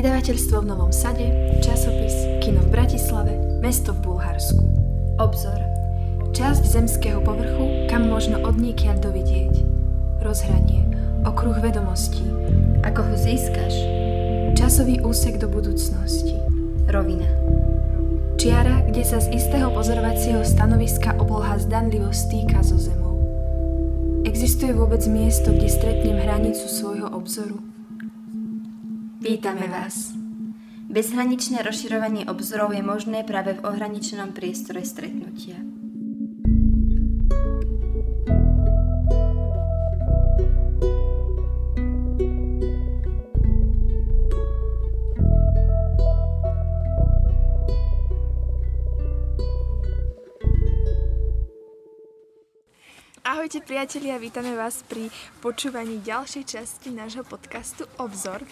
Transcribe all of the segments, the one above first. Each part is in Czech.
vydavateľstvo v Novom Sade, časopis, kino v Bratislave, mesto v Bulharsku. Obzor. Časť zemského povrchu, kam možno odniekiaľ dovidieť. Rozhranie. Okruh vedomostí. Ako ho získaš? Časový úsek do budúcnosti. Rovina. Čiara, kde sa z istého pozorovacieho stanoviska obloha zdanlivo stýka so zemou. Existuje vôbec miesto, kde stretnem hranicu svojho? Vítame vás. Bezhraničné rozširovanie obzorov je možné práve v ohraničenom priestore stretnutia. Ahojte priatelia, vítame vás pri počúvaní ďalšej časti nášho podcastu Obzor.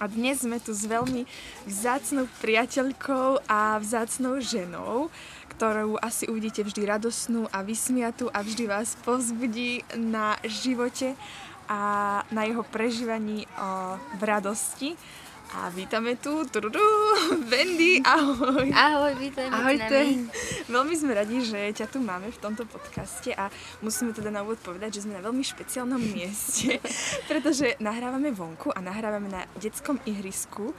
A dnes sme tu s veľmi vzácnou priateľkou a vzácnou ženou, ktorú asi uvidíte vždy radosnú a vysmiatú a vždy vás povzbudí na živote a na jeho prežívaní v radosti. A vítame tu, tududu, Wendy, ahoj. Ahoj, vítaj Ahojte. Veľmi sme radi, že ťa tu máme v tomto podcaste a musíme teda na úvod povedať, že sme na veľmi špeciálnom mieste, pretože nahrávame vonku a nahrávame na detskom ihrisku.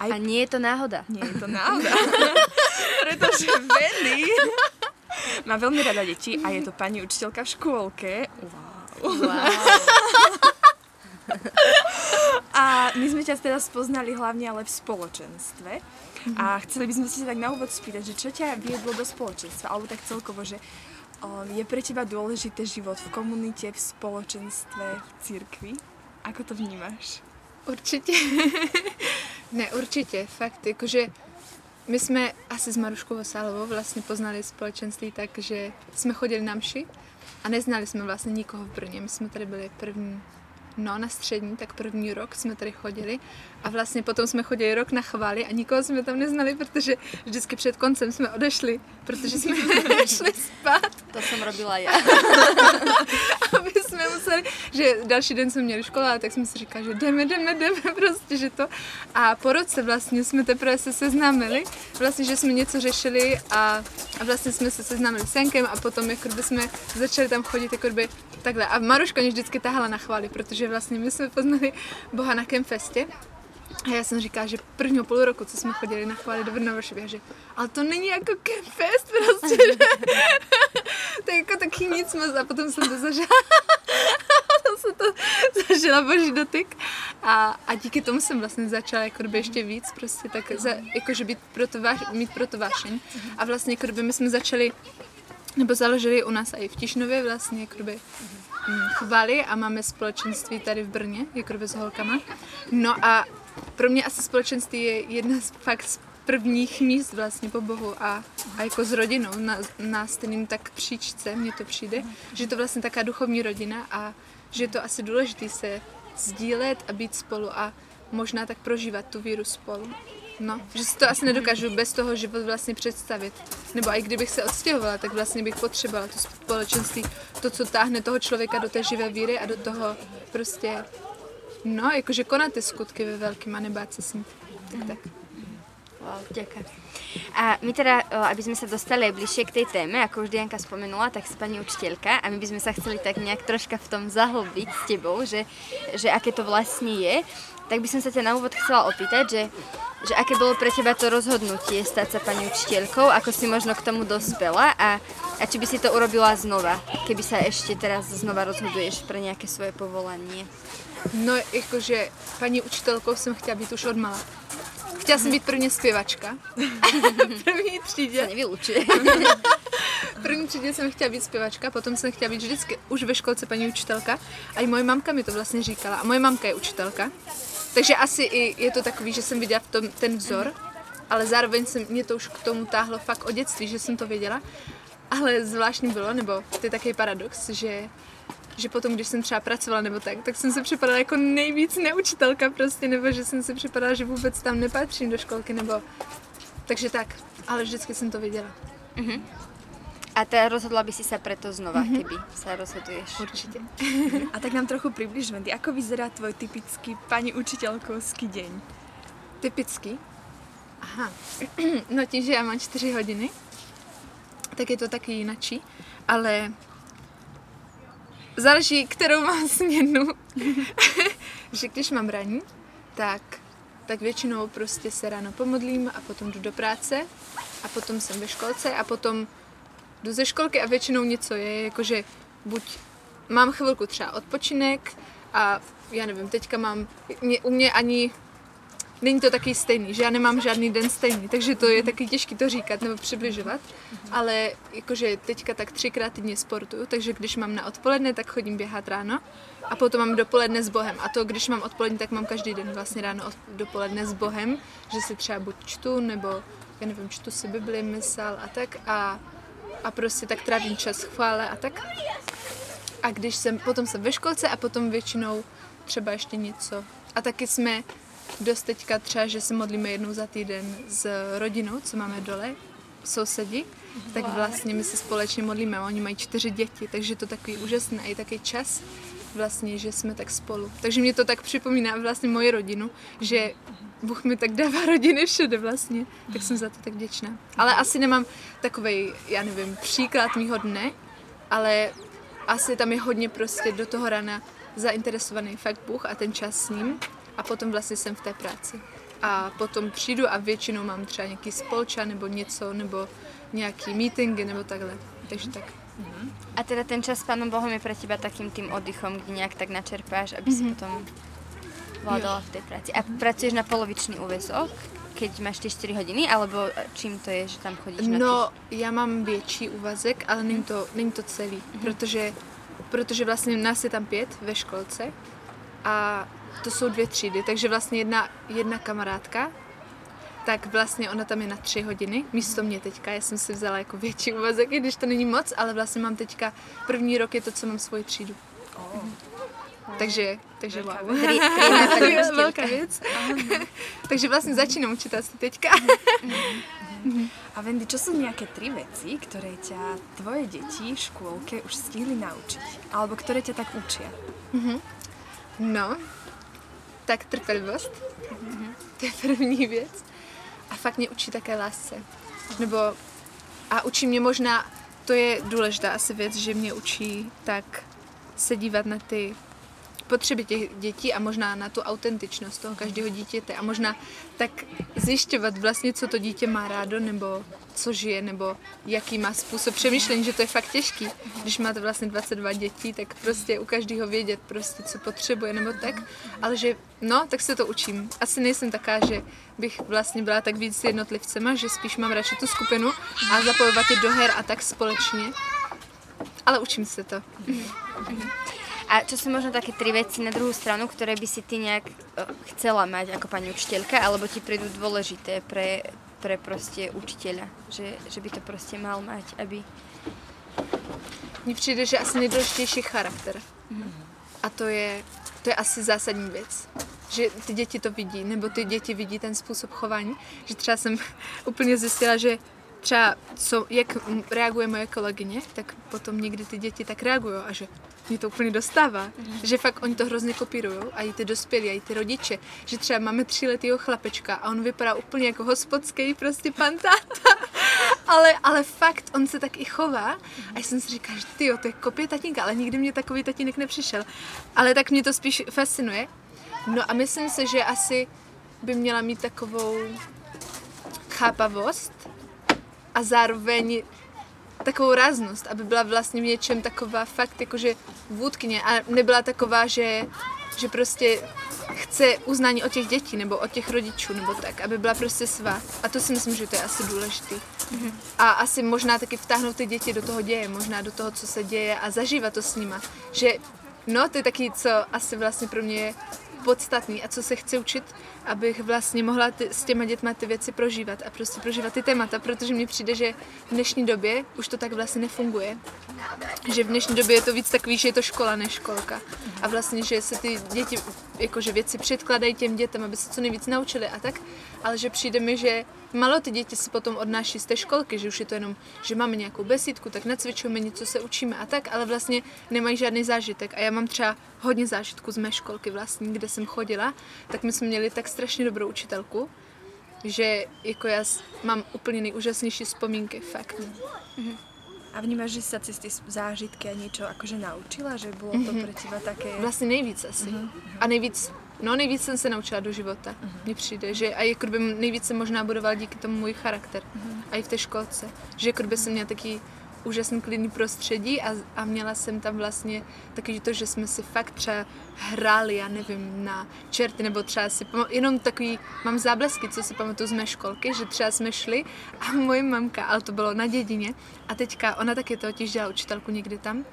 Aj... A nie je to náhoda. Nie je to náhoda, pretože Wendy má veľmi rada deti a je to pani učiteľka v škôlke. Wow. wow. A my sme ťa teda spoznali hlavne ale v spoločenstve. A chceli by sme sa tak na úvod spýtať, že čo ťa viedlo do spoločenstva, alebo tak celkovo, že je pre teba dôležité život v komunite, v spoločenstve, v církvi? Ako to vnímáš? Určitě. ne, určitě, fakt, jakože my jsme asi s Maruškou Vosálovou vlastně poznali společenství tak, že jsme chodili na mši a neznali jsme vlastně nikoho v Brně. My jsme tady byli první no, na střední, tak první rok jsme tady chodili a vlastně potom jsme chodili rok na chvály a nikoho jsme tam neznali, protože vždycky před koncem jsme odešli, protože jsme šli spát. To jsem robila já. a my jsme museli, že další den jsme měli škola, tak jsme si říkali, že jdeme, jdeme, jdeme, prostě, že to. A po roce vlastně jsme teprve se seznámili, vlastně, že jsme něco řešili a, a vlastně jsme se seznámili s Jankem a potom jako jsme začali tam chodit jako takhle. A Maruška mě vždycky tahala na chvály, protože vlastně my jsme poznali Boha na Kemfestě a já jsem říkala, že prvního půl roku, co jsme chodili na chvály do Brna že ale to není jako campfest prostě, že to je jako taky nic moc. A potom jsem to zažila. potom jsem to zažila boží dotyk. A, a díky tomu jsem vlastně začala jako ještě víc prostě tak za, jakože být pro to váš, mít pro to vášeň. A vlastně jako my jsme začali nebo založili u nás i v Tišnově vlastně jako doby mm, chvali a máme společenství tady v Brně, jako s holkama. No a pro mě asi společenství je jedna z fakt z prvních míst vlastně po Bohu a, a jako s rodinou na, na stejným tak příčce, mně to přijde, že je to vlastně taká duchovní rodina a že je to asi důležité se sdílet a být spolu a možná tak prožívat tu víru spolu. No, že si to asi nedokážu bez toho život vlastně představit. Nebo i kdybych se odstěhovala, tak vlastně bych potřebovala to společenství, to, co táhne toho člověka do té živé víry a do toho prostě No, jakože konat ty skutky ve velkým a nebát se s ním. Tak, tak. Wow, ďakujem. A my teda, aby sme sa dostali bližšie k tej téme, ako už Dianka spomenula, tak si pani učiteľka a my by sme sa chceli tak nejak troška v tom zahlbiť s tebou, že, že aké to vlastne je. Tak by som sa ťa na úvod chcela opýtať, že, že aké bolo pre teba to rozhodnutie stať sa pani učiteľkou, ako si možno k tomu dospela a, a či by si to urobila znova, keby sa ešte teraz znova rozhoduješ pre nejaké svoje povolanie. No, jakože paní učitelkou jsem chtěla být už od mala. Chtěla jsem být prvně zpěvačka. první třídě. Se nevylučí. první třídě jsem chtěla být zpěvačka, potom jsem chtěla být vždycky už ve školce paní učitelka. A i moje mamka mi to vlastně říkala. A moje mamka je učitelka. Takže asi i je to takový, že jsem viděla v tom ten vzor, ale zároveň se mě to už k tomu táhlo fakt od dětství, že jsem to věděla. Ale zvláštní bylo, nebo to je takový paradox, že že potom, když jsem třeba pracovala nebo tak, tak jsem se připadala jako nejvíc neučitelka prostě, nebo že jsem se připadala, že vůbec tam nepatřím do školky, nebo... Takže tak, ale vždycky jsem to viděla. Uh-huh. A teda rozhodla by si sa preto znova, mm-hmm. keby sa rozhoduješ. Určite. A tak nám trochu približ, Wendy, ako vyzerá tvoj typický pani učiteľkovský deň? Typický? Aha. No tím, že já mám čtyři hodiny, tak je to taky jinačí, ale záleží, kterou mám směnu. že když mám raní, tak, tak většinou prostě se ráno pomodlím a potom jdu do práce a potom jsem ve školce a potom jdu ze školky a většinou něco je, jakože buď mám chvilku třeba odpočinek a já nevím, teďka mám, mě, u mě ani není to taky stejný, že já nemám žádný den stejný, takže to je taky těžké to říkat nebo přibližovat, ale jakože teďka tak třikrát týdně sportuju, takže když mám na odpoledne, tak chodím běhat ráno a potom mám dopoledne s Bohem. A to, když mám odpoledne, tak mám každý den vlastně ráno dopoledne s Bohem, že si třeba buď čtu, nebo já nevím, čtu si Bibli, mysl a tak. A, a prostě tak trávím čas chvále a tak. A když jsem, potom jsem ve školce a potom většinou třeba ještě něco. A taky jsme dost teďka třeba, že se modlíme jednou za týden s rodinou, co máme dole, sousedi, tak vlastně my se společně modlíme. Oni mají čtyři děti, takže to takový úžasný a i taky čas vlastně, že jsme tak spolu. Takže mě to tak připomíná vlastně moji rodinu, že Bůh mi tak dává rodiny všude vlastně, tak jsem za to tak vděčná. Ale asi nemám takový, já nevím, příklad mýho dne, ale asi tam je hodně prostě do toho rana zainteresovaný fakt Bůh a ten čas s ním a potom vlastně jsem v té práci. A potom přijdu a většinou mám třeba nějaký spolča nebo něco, nebo nějaký meetingy nebo takhle. Takže tak. A teda ten čas s Pánom Bohom je pre teba takým tým oddychom, kde nejak tak načerpáš, aby si Mhm. potom vládala v tej práci. A pracuješ na polovičný úvezok, keď máš tie 4 hodiny, alebo čím to je, že tam chodíš na No, já mám větší úvazek, ale není to, není to celý, protože, protože vlastně nás je tam pět ve školce a to jsou dvě třídy, takže vlastně jedna, jedna kamarádka, tak vlastně ona tam je na tři hodiny, místo mě teďka, já jsem si vzala jako větší úvazek, i když to není moc, ale vlastně mám teďka, první rok je to, co mám svoji třídu. Takže, takže wow. Tri, triedna pani učiteľka. Velká věc. takže vlastně začínám učit asi teďka. A Wendy, čo sú nejaké tri veci, ktoré ťa tvoje deti v škôlke už stihli naučiť? Alebo ktoré ťa tak učia? No, tak trpělivost. To je první věc. A fakt mě učí také lásce. Nebo, a učí mě možná, to je důležitá asi věc, že mě učí tak se dívat na ty potřeby těch dětí a možná na tu autentičnost toho každého dítěte a možná tak zjišťovat vlastně, co to dítě má rádo, nebo co žije, nebo jaký má způsob přemýšlení, že to je fakt těžký. Když máte vlastně 22 dětí, tak prostě u každého vědět prostě, co potřebuje, nebo tak. Ale že, no, tak se to učím. Asi nejsem taká, že bych vlastně byla tak víc jednotlivcema, že spíš mám radši tu skupinu a zapojovat je do her a tak společně. Ale učím se to. A čo sú možno také tri veci na druhú stranu, ktoré by si ty nejak uh, chcela mať ako pani učiteľka, alebo ti prídu dôležité pre, pre proste učiteľa, že, že by to proste mal mať, aby... Mně přijde, že asi nejdůležitější charakter. A to je, to je asi zásadní věc. Že ty děti to vidí, nebo ty děti vidí ten způsob chování. Že třeba jsem úplně zjistila, že třeba co, jak reaguje moje kolegyně, tak potom někdy ty děti tak reagují a že mě to úplně dostává. Že fakt oni to hrozně kopírují a i ty dospělí, a i ty rodiče. Že třeba máme tříletýho chlapečka a on vypadá úplně jako hospodský prostě pan táta. ale, ale fakt, on se tak i chová. A já jsem si říkala, že ty to je kopie tatínka, ale nikdy mě takový tatínek nepřišel. Ale tak mě to spíš fascinuje. No a myslím si, že asi by měla mít takovou chápavost a zároveň takovou ráznost, aby byla vlastně v něčem taková fakt jakože vůdkyně a nebyla taková, že, že prostě chce uznání od těch dětí nebo od těch rodičů nebo tak, aby byla prostě svá. A to si myslím, že to je asi důležitý. A asi možná taky vtáhnout ty děti do toho děje, možná do toho, co se děje a zažívat to s nima. Že no, to je taky, co asi vlastně pro mě je podstatný a co se chci učit, abych vlastně mohla ty, s těma dětma ty věci prožívat a prostě prožívat ty témata, protože mně přijde, že v dnešní době už to tak vlastně nefunguje. Že v dnešní době je to víc takový, že je to škola než školka. A vlastně, že se ty děti, jakože věci předkladají těm dětem, aby se co nejvíc naučili a tak, ale že přijde mi, že malo ty děti si potom odnáší z té školky, že už je to jenom, že máme nějakou besídku, tak nacvičujeme něco, se učíme a tak, ale vlastně nemají žádný zážitek. A já mám třeba hodně zážitků z mé školky vlastně, kde jsem chodila, tak my jsme měli tak strašně dobrou učitelku, že jako já mám úplně nejúžasnější vzpomínky, fakt. A vnímaš, že sa cez tie zážitky a niečo akože naučila, že bolo to pre teba také... Vlastně nejvíc asi. A nejvíc, no nejvíc jsem se naučila do života. Mně přijde, že a jako by nejvíc se možná budoval díky tomu můj charakter. A i v té školce. Že jako by jsem měla taky úžasný klidný prostředí a, a měla jsem tam vlastně taky to, že jsme si fakt třeba hráli, já nevím, na čerty, nebo třeba si jenom takový, mám záblesky, co si pamatuju z mé školky, že třeba jsme šli a moje mamka, ale to bylo na dědině, a teďka, ona taky totiž dělala učitelku někdy tam,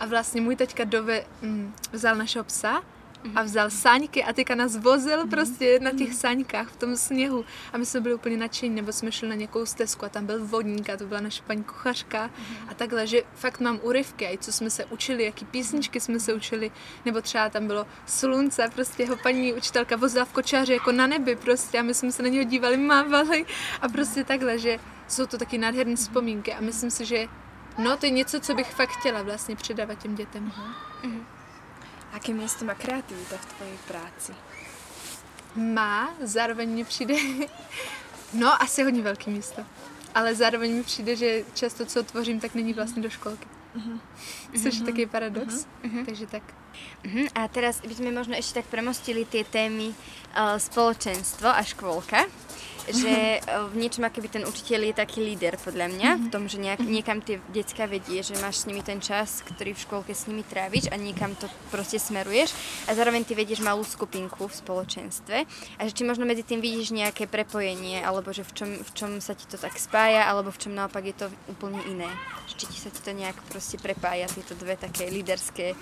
a vlastně můj teďka dove, mm, vzal našeho psa a vzal sáňky a teďka nás vozil prostě na těch sáňkách v tom sněhu. A my jsme byli úplně nadšení, nebo jsme šli na nějakou stezku a tam byl vodník a to byla naše paní kuchařka a takhle, že fakt mám úryvky, a i co jsme se učili, jaký písničky jsme se učili, nebo třeba tam bylo slunce, prostě jeho paní učitelka vozila v kočáři jako na nebi prostě a my jsme se na něho dívali, mávali a prostě takhle, že jsou to taky nádherné vzpomínky a myslím si, že No, to je něco, co bych fakt chtěla vlastně předávat těm dětem. Aké miesto má kreativita v tvojej práci? Má, zároveň mi přijde, no asi hodně velký místo, ale zároveň mi přijde, že často, co tvořím, tak není vlastně do školky. Což je takový paradox, takže tak. Mhm. A teraz by sme možno ešte tak premostili tie témy uh, spoločenstvo a škôlka. Že uh, v niečom akoby ten učiteľ je taký líder podľa mňa, v tom, že nejak, niekam tie decka vedie, že máš s nimi ten čas, ktorý v škôlke s nimi tráviš a niekam to proste smeruješ a zároveň ty vedieš malú skupinku v spoločenstve a že či možno medzi tým vidíš nejaké prepojenie alebo že v čom, v čom sa ti to tak spája alebo v čom naopak je to úplne iné. Že Či ti sa ti to nejak proste prepája, tieto dve také líderské.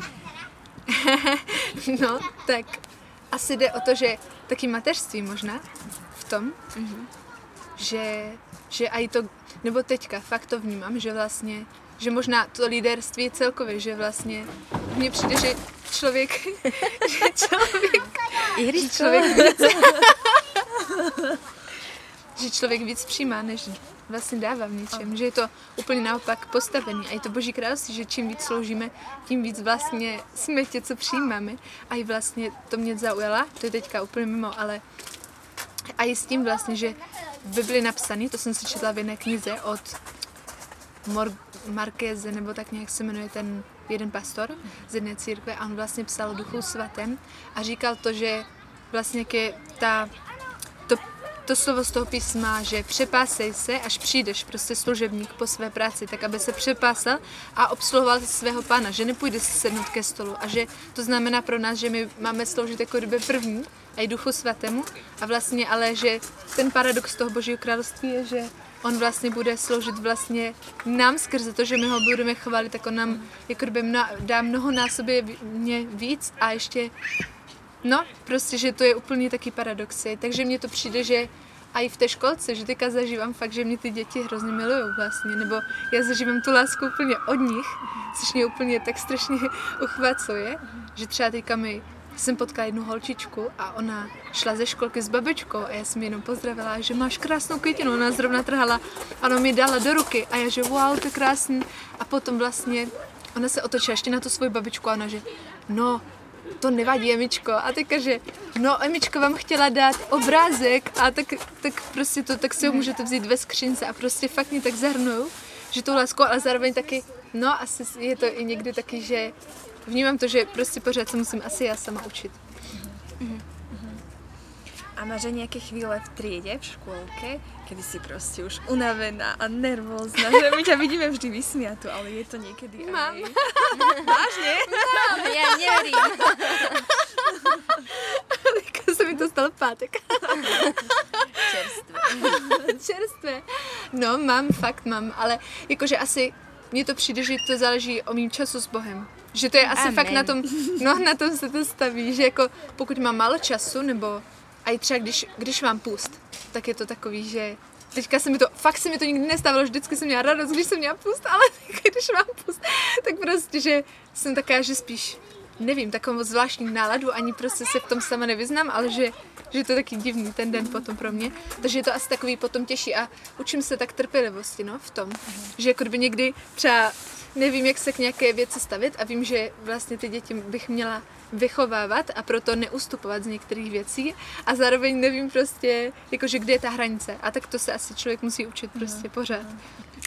No, tak asi jde o to, že taky mateřství možná tom, že, že i to, nebo teďka fakt to vnímám, že vlastně, že možná to líderství celkově, že vlastně mně přijde, že člověk, že člověk, že člověk víc, že člověk víc přijímá, než vlastně dává v něčem, že je to úplně naopak postavený. A je to boží království, že čím víc sloužíme, tím víc vlastně jsme tě, co přijímáme. A i vlastně to mě zaujala, to je teďka úplně mimo, ale a i s tím vlastně, že v Bibli napsaný, to jsem si četla v jedné knize od Mor- Markéze, nebo tak nějak se jmenuje ten jeden pastor z jedné církve a on vlastně psal duchu svatém a říkal to, že vlastně ke ta, to, to slovo z toho písma, že přepásej se, až přijdeš prostě služebník po své práci, tak aby se přepásal a obsluhoval svého pána, že nepůjde sednout ke stolu a že to znamená pro nás, že my máme sloužit jako kdyby první a i duchu svatému a vlastně ale, že ten paradox toho božího království je, že on vlastně bude sloužit vlastně nám skrze to, že my ho budeme chválit, tak on nám jako kdyby mna, dá mnoho násobě mě víc a ještě No, prostě, že to je úplně taky paradoxy. Takže mně to přijde, že a i v té školce, že teďka zažívám fakt, že mě ty děti hrozně milují vlastně, nebo já zažívám tu lásku úplně od nich, což mě úplně tak strašně uchvacuje, že třeba teďka mi jsem potkala jednu holčičku a ona šla ze školky s babičkou a já jsem jenom pozdravila, že máš krásnou květinu, ona zrovna trhala a ona mi dala do ruky a já že wow, to je krásný a potom vlastně ona se otočila ještě na tu svoji babičku a ona že no, to nevadí, Emičko. A teďka, že no, Emičko vám chtěla dát obrázek a tak, tak prostě to, tak si ho můžete vzít ve skřínce a prostě fakt mě tak zahrnují, že tou láskou, ale zároveň taky, no asi je to i někdy taky, že vnímám to, že prostě pořád se musím asi já sama učit. A máš aj nejaké chvíle v triede, v škôlke, kedy si proste už unavená a nervózna, že my ťa vidíme vždy vysmiatú, ale je to niekedy Mám. aj... Vážne? Ja neverím. Teďka se mi to stalo v pátek. Čerstvé. Čerstvé. No, mám, fakt mám, ale jakože asi mně to přijde, že to záleží o mým času s Bohem. Že to je asi Amen. fakt na tom, no na tom se to staví, že jako pokud mám málo času, nebo a i třeba když, když mám pust, tak je to takový, že teďka se mi to, fakt se mi to nikdy nestávalo, vždycky jsem měla radost, když jsem měla pust, ale když mám pust, tak prostě, že jsem taká, že spíš nevím, takovou zvláštní náladu, ani prostě se v tom sama nevyznám, ale že, že to je taky divný ten den potom pro mě. Takže je to asi takový potom těžší a učím se tak trpělivosti, no, v tom. Že jako kdyby někdy třeba nevím, jak se k nějaké věci stavit a vím, že vlastně ty děti bych měla vychovávat a proto neustupovat z některých věcí a zároveň nevím prostě, jakože kde je ta hranice. A tak to se asi člověk musí učit prostě pořád.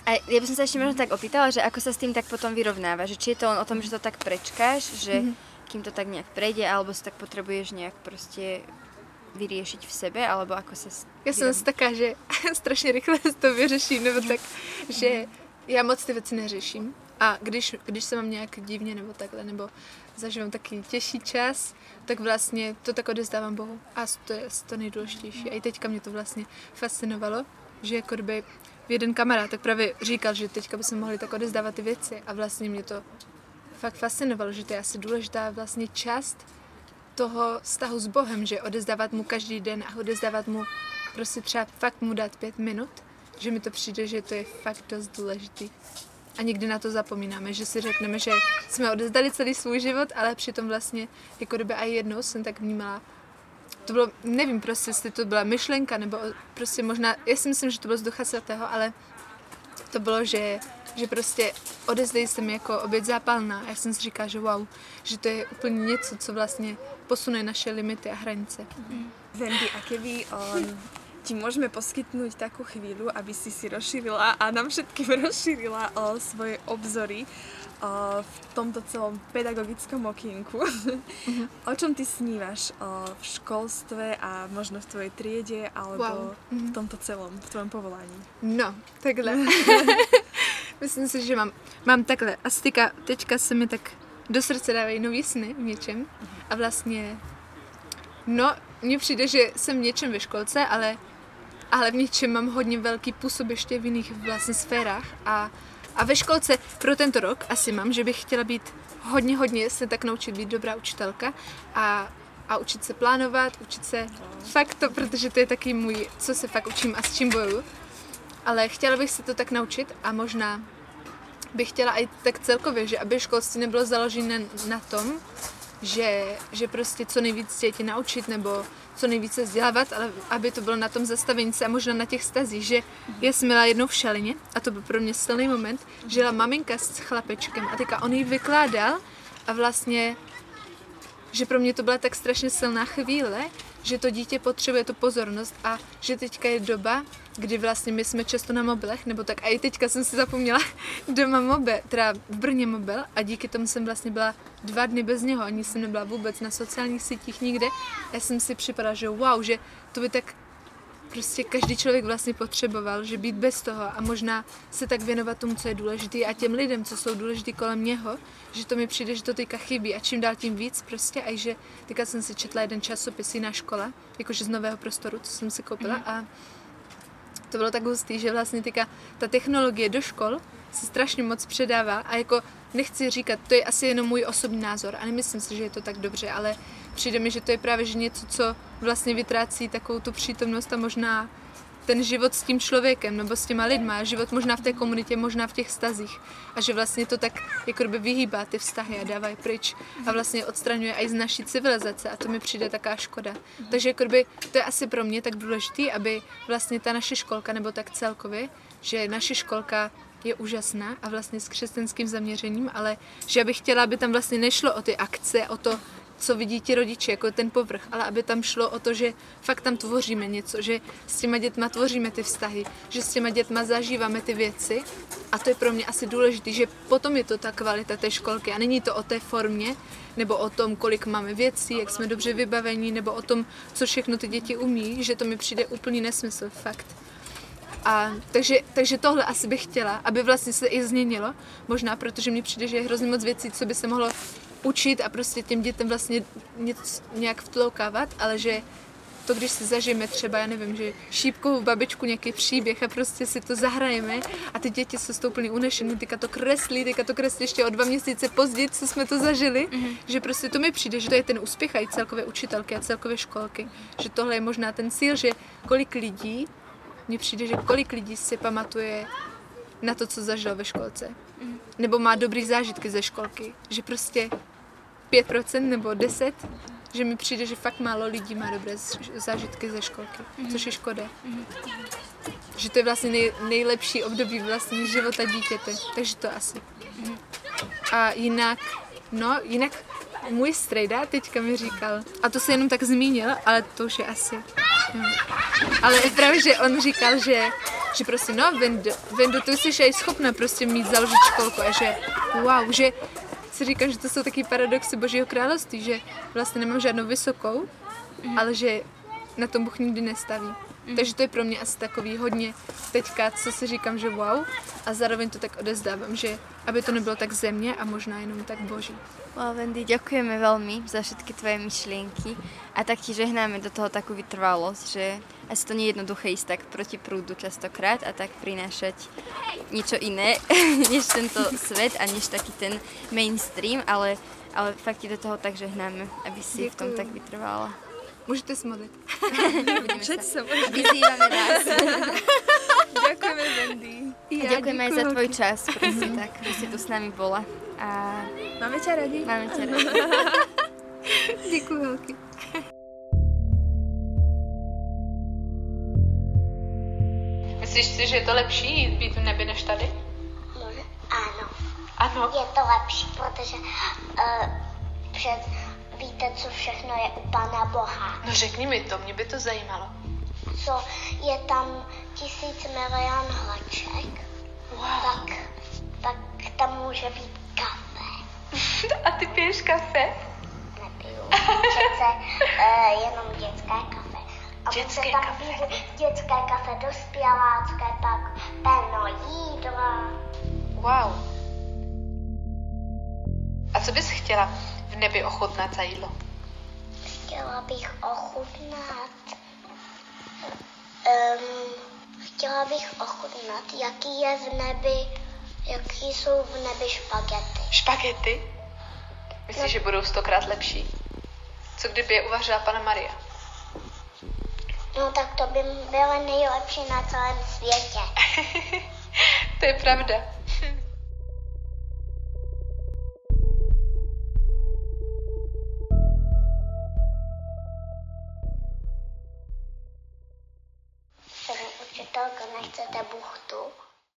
A ja by som sa ešte možno tak opýtala, že ako sa s tým tak potom vyrovnáva, že či je to len o tom, že to tak prečkáš, že kým to tak nejak prejde, alebo si tak potrebuješ nejak prostě vyriešiť v sebe, alebo ako sa s- Já jsem zase taká, že strašně rychle to vyřeším, nebo tak, že já moc ty věci neřeším. A když, když se mám nějak divně nebo takhle, nebo zažívám taky těžší čas, tak vlastně to tak odezdávám Bohu. A to je to nejdůležitější. A i teďka mě to vlastně fascinovalo, že jako kdyby jeden kamarád tak právě říkal, že teďka bychom mohli tak odezdávat ty věci. A vlastně mě to fakt fascinovalo, že to je asi důležitá vlastně část toho vztahu s Bohem, že odezdávat mu každý den a odezdávat mu prostě třeba fakt mu dát pět minut, že mi to přijde, že to je fakt dost důležitý. A někdy na to zapomínáme, že si řekneme, že jsme odezdali celý svůj život, ale přitom vlastně, jako kdyby i jednou jsem tak vnímala, to bylo, nevím prostě, jestli to byla myšlenka, nebo prostě možná, já si myslím, že to bylo z Ducha Svatého, ale to bylo, že, že prostě odezdej se mi jako oběť zápalná. A já jsem si říkala, že wow, že to je úplně něco, co vlastně posune naše limity a hranice. Wendy, a keby ti môžeme poskytnúť takú chvíľu, aby si si rozšírila a nám všetkým rozšírila o svoje obzory o, v tomto celom pedagogickom okýnku. o čom ty snívaš o, v školstve a možno v tvojej triede alebo Wow. Mhm. v tomto celom, v tvojom povolaní? No, takhle. Myslím si, že mám, mám takhle. Asi teďka, teďka se mi tak do srdce dávají nový sny v něčem. A vlastně, no, mně přijde, že jsem v něčem ve školce, ale, ale v něčem mám hodně velký působiště v jiných vlastně sférách. A, a ve školce pro tento rok asi mám, že bych chtěla být hodně, hodně se tak naučit být dobrá učitelka a, a učit se plánovat, učit se fakt to, protože to je taky můj, co se fakt učím a s čím bojuju. Ale chtěla bych se to tak naučit a možná bych chtěla i tak celkově, že aby školství nebylo založené na tom, že, že prostě co nejvíc děti naučit nebo co nejvíce vzdělávat, ale aby to bylo na tom zastavení se a možná na těch stazích, že já jsem byla jednou v šalině a to byl pro mě silný moment, že jela maminka s chlapečkem a teďka on jí vykládal a vlastně že pro mě to byla tak strašně silná chvíle, že to dítě potřebuje tu pozornost a že teďka je doba, kdy vlastně my jsme často na mobilech, nebo tak a i teďka jsem si zapomněla doma mobil, teda v Brně mobil a díky tomu jsem vlastně byla dva dny bez něho, ani jsem nebyla vůbec na sociálních sítích nikde. Já jsem si připadala, že wow, že to by tak prostě každý člověk vlastně potřeboval, že být bez toho a možná se tak věnovat tomu, co je důležité a těm lidem, co jsou důležitý kolem něho, že to mi přijde, že to teďka chybí a čím dál tím víc prostě a že teďka jsem si četla jeden časopis jiná škola, jakože z nového prostoru, co jsem si koupila a to bylo tak hustý, že vlastně teďka ta technologie do škol se strašně moc předává a jako nechci říkat, to je asi jenom můj osobní názor a nemyslím si, že je to tak dobře, ale přijde mi, že to je právě že něco, co vlastně vytrácí takovou tu přítomnost a možná ten život s tím člověkem nebo s těma lidma, život možná v té komunitě, možná v těch stazích a že vlastně to tak jako by vyhýbá ty vztahy a dává je pryč a vlastně odstraňuje i z naší civilizace a to mi přijde taká škoda. Takže jako by to je asi pro mě tak důležité, aby vlastně ta naše školka nebo tak celkově, že naše školka je úžasná a vlastně s křesťanským zaměřením, ale že bych chtěla, aby tam vlastně nešlo o ty akce, o to, co vidí ti rodiče, jako ten povrch, ale aby tam šlo o to, že fakt tam tvoříme něco, že s těma dětma tvoříme ty vztahy, že s těma dětma zažíváme ty věci a to je pro mě asi důležité, že potom je to ta kvalita té školky a není to o té formě, nebo o tom, kolik máme věcí, jak jsme dobře vybavení, nebo o tom, co všechno ty děti umí, že to mi přijde úplný nesmysl, fakt. A takže, takže tohle asi bych chtěla, aby vlastně se i změnilo, možná protože mi přijde, že je hrozně moc věcí, co by se mohlo učit a prostě těm dětem vlastně něco, nějak vtloukávat, ale že to, když si zažijeme třeba, já nevím, že šípkovou babičku, nějaký příběh a prostě si to zahrajeme a ty děti jsou toho úplně unešené, teďka to kreslí, teďka to kreslí ještě o dva měsíce později, co jsme to zažili, mm-hmm. že prostě to mi přijde, že to je ten úspěch a i celkové učitelky a celkové školky, že tohle je možná ten cíl, že kolik lidí, mně přijde, že kolik lidí si pamatuje na to, co zažilo ve školce. Mm. Nebo má dobrý zážitky ze školky. Že prostě 5% nebo 10%, že mi přijde, že fakt málo lidí má dobré zážitky ze školky, což je škoda. že to je vlastně nej, nejlepší období vlastně života dítěte. Takže to asi. A jinak, no, jinak můj strejda teďka mi říkal, a to se jenom tak zmínil, ale to už je asi. Ale právě, že on říkal, že, že prostě no, Vendo, Vendo, ty jsi aj schopna prostě mít založit školku a že wow, že si říkám, že to jsou taky paradoxy Božího království, že vlastně nemám žádnou vysokou, mm. ale že na tom Bůh nikdy nestaví. Mm. Takže to je pro mě asi takový hodně teďka, co si říkám, že wow, a zároveň to tak odezdávám, že aby to nebylo tak země a možná jenom tak Boží. Well, Wendy, ďakujeme veľmi za všetky tvoje myšlienky a taktiež žehnáme do toho takú vytrvalosť, že asi to je jednoduché ísť tak proti prúdu častokrát a tak prinášať niečo iné než tento svet a než taký ten mainstream, ale, ale fakt ti do toho tak žehnáme, aby si v tom tak vytrvala. Můžete se modlit. Čeť sa Vyzývame vás. Ďakujeme, Wendy. A ďakujeme aj za tvoj čas, proste tak, že si tu s nami bola. A Máme ťa radi. máme ťa radi. Děkuji holky. Myslíš si, že je to lepší být v nebi než tady? Možná- Ano, Ano. je to lepší, protože uh, před, víte, co všechno je u Pana Boha. No řekni mi to, mě by to zajímalo. Co je tam tisíc milion hraček, Wow. tak, tak tam může být kafe. A ty piješ kafe? Nepiju. Přece uh, jenom dětské kafe. A Dětské tam kafe. být dětské kafe, dospělácké, pak plno jídla. Wow. A co bys chtěla v nebi ochutnat za jídlo? Chtěla bych ochutnat. Um, chtěla bych ochutnat, jaký je v nebi, jaký jsou v nebi špagety. Špagety? Myslíš, že budou stokrát lepší? Co kdyby je uvařila pana Maria? No tak to by byly nejlepší na celém světě. to je pravda.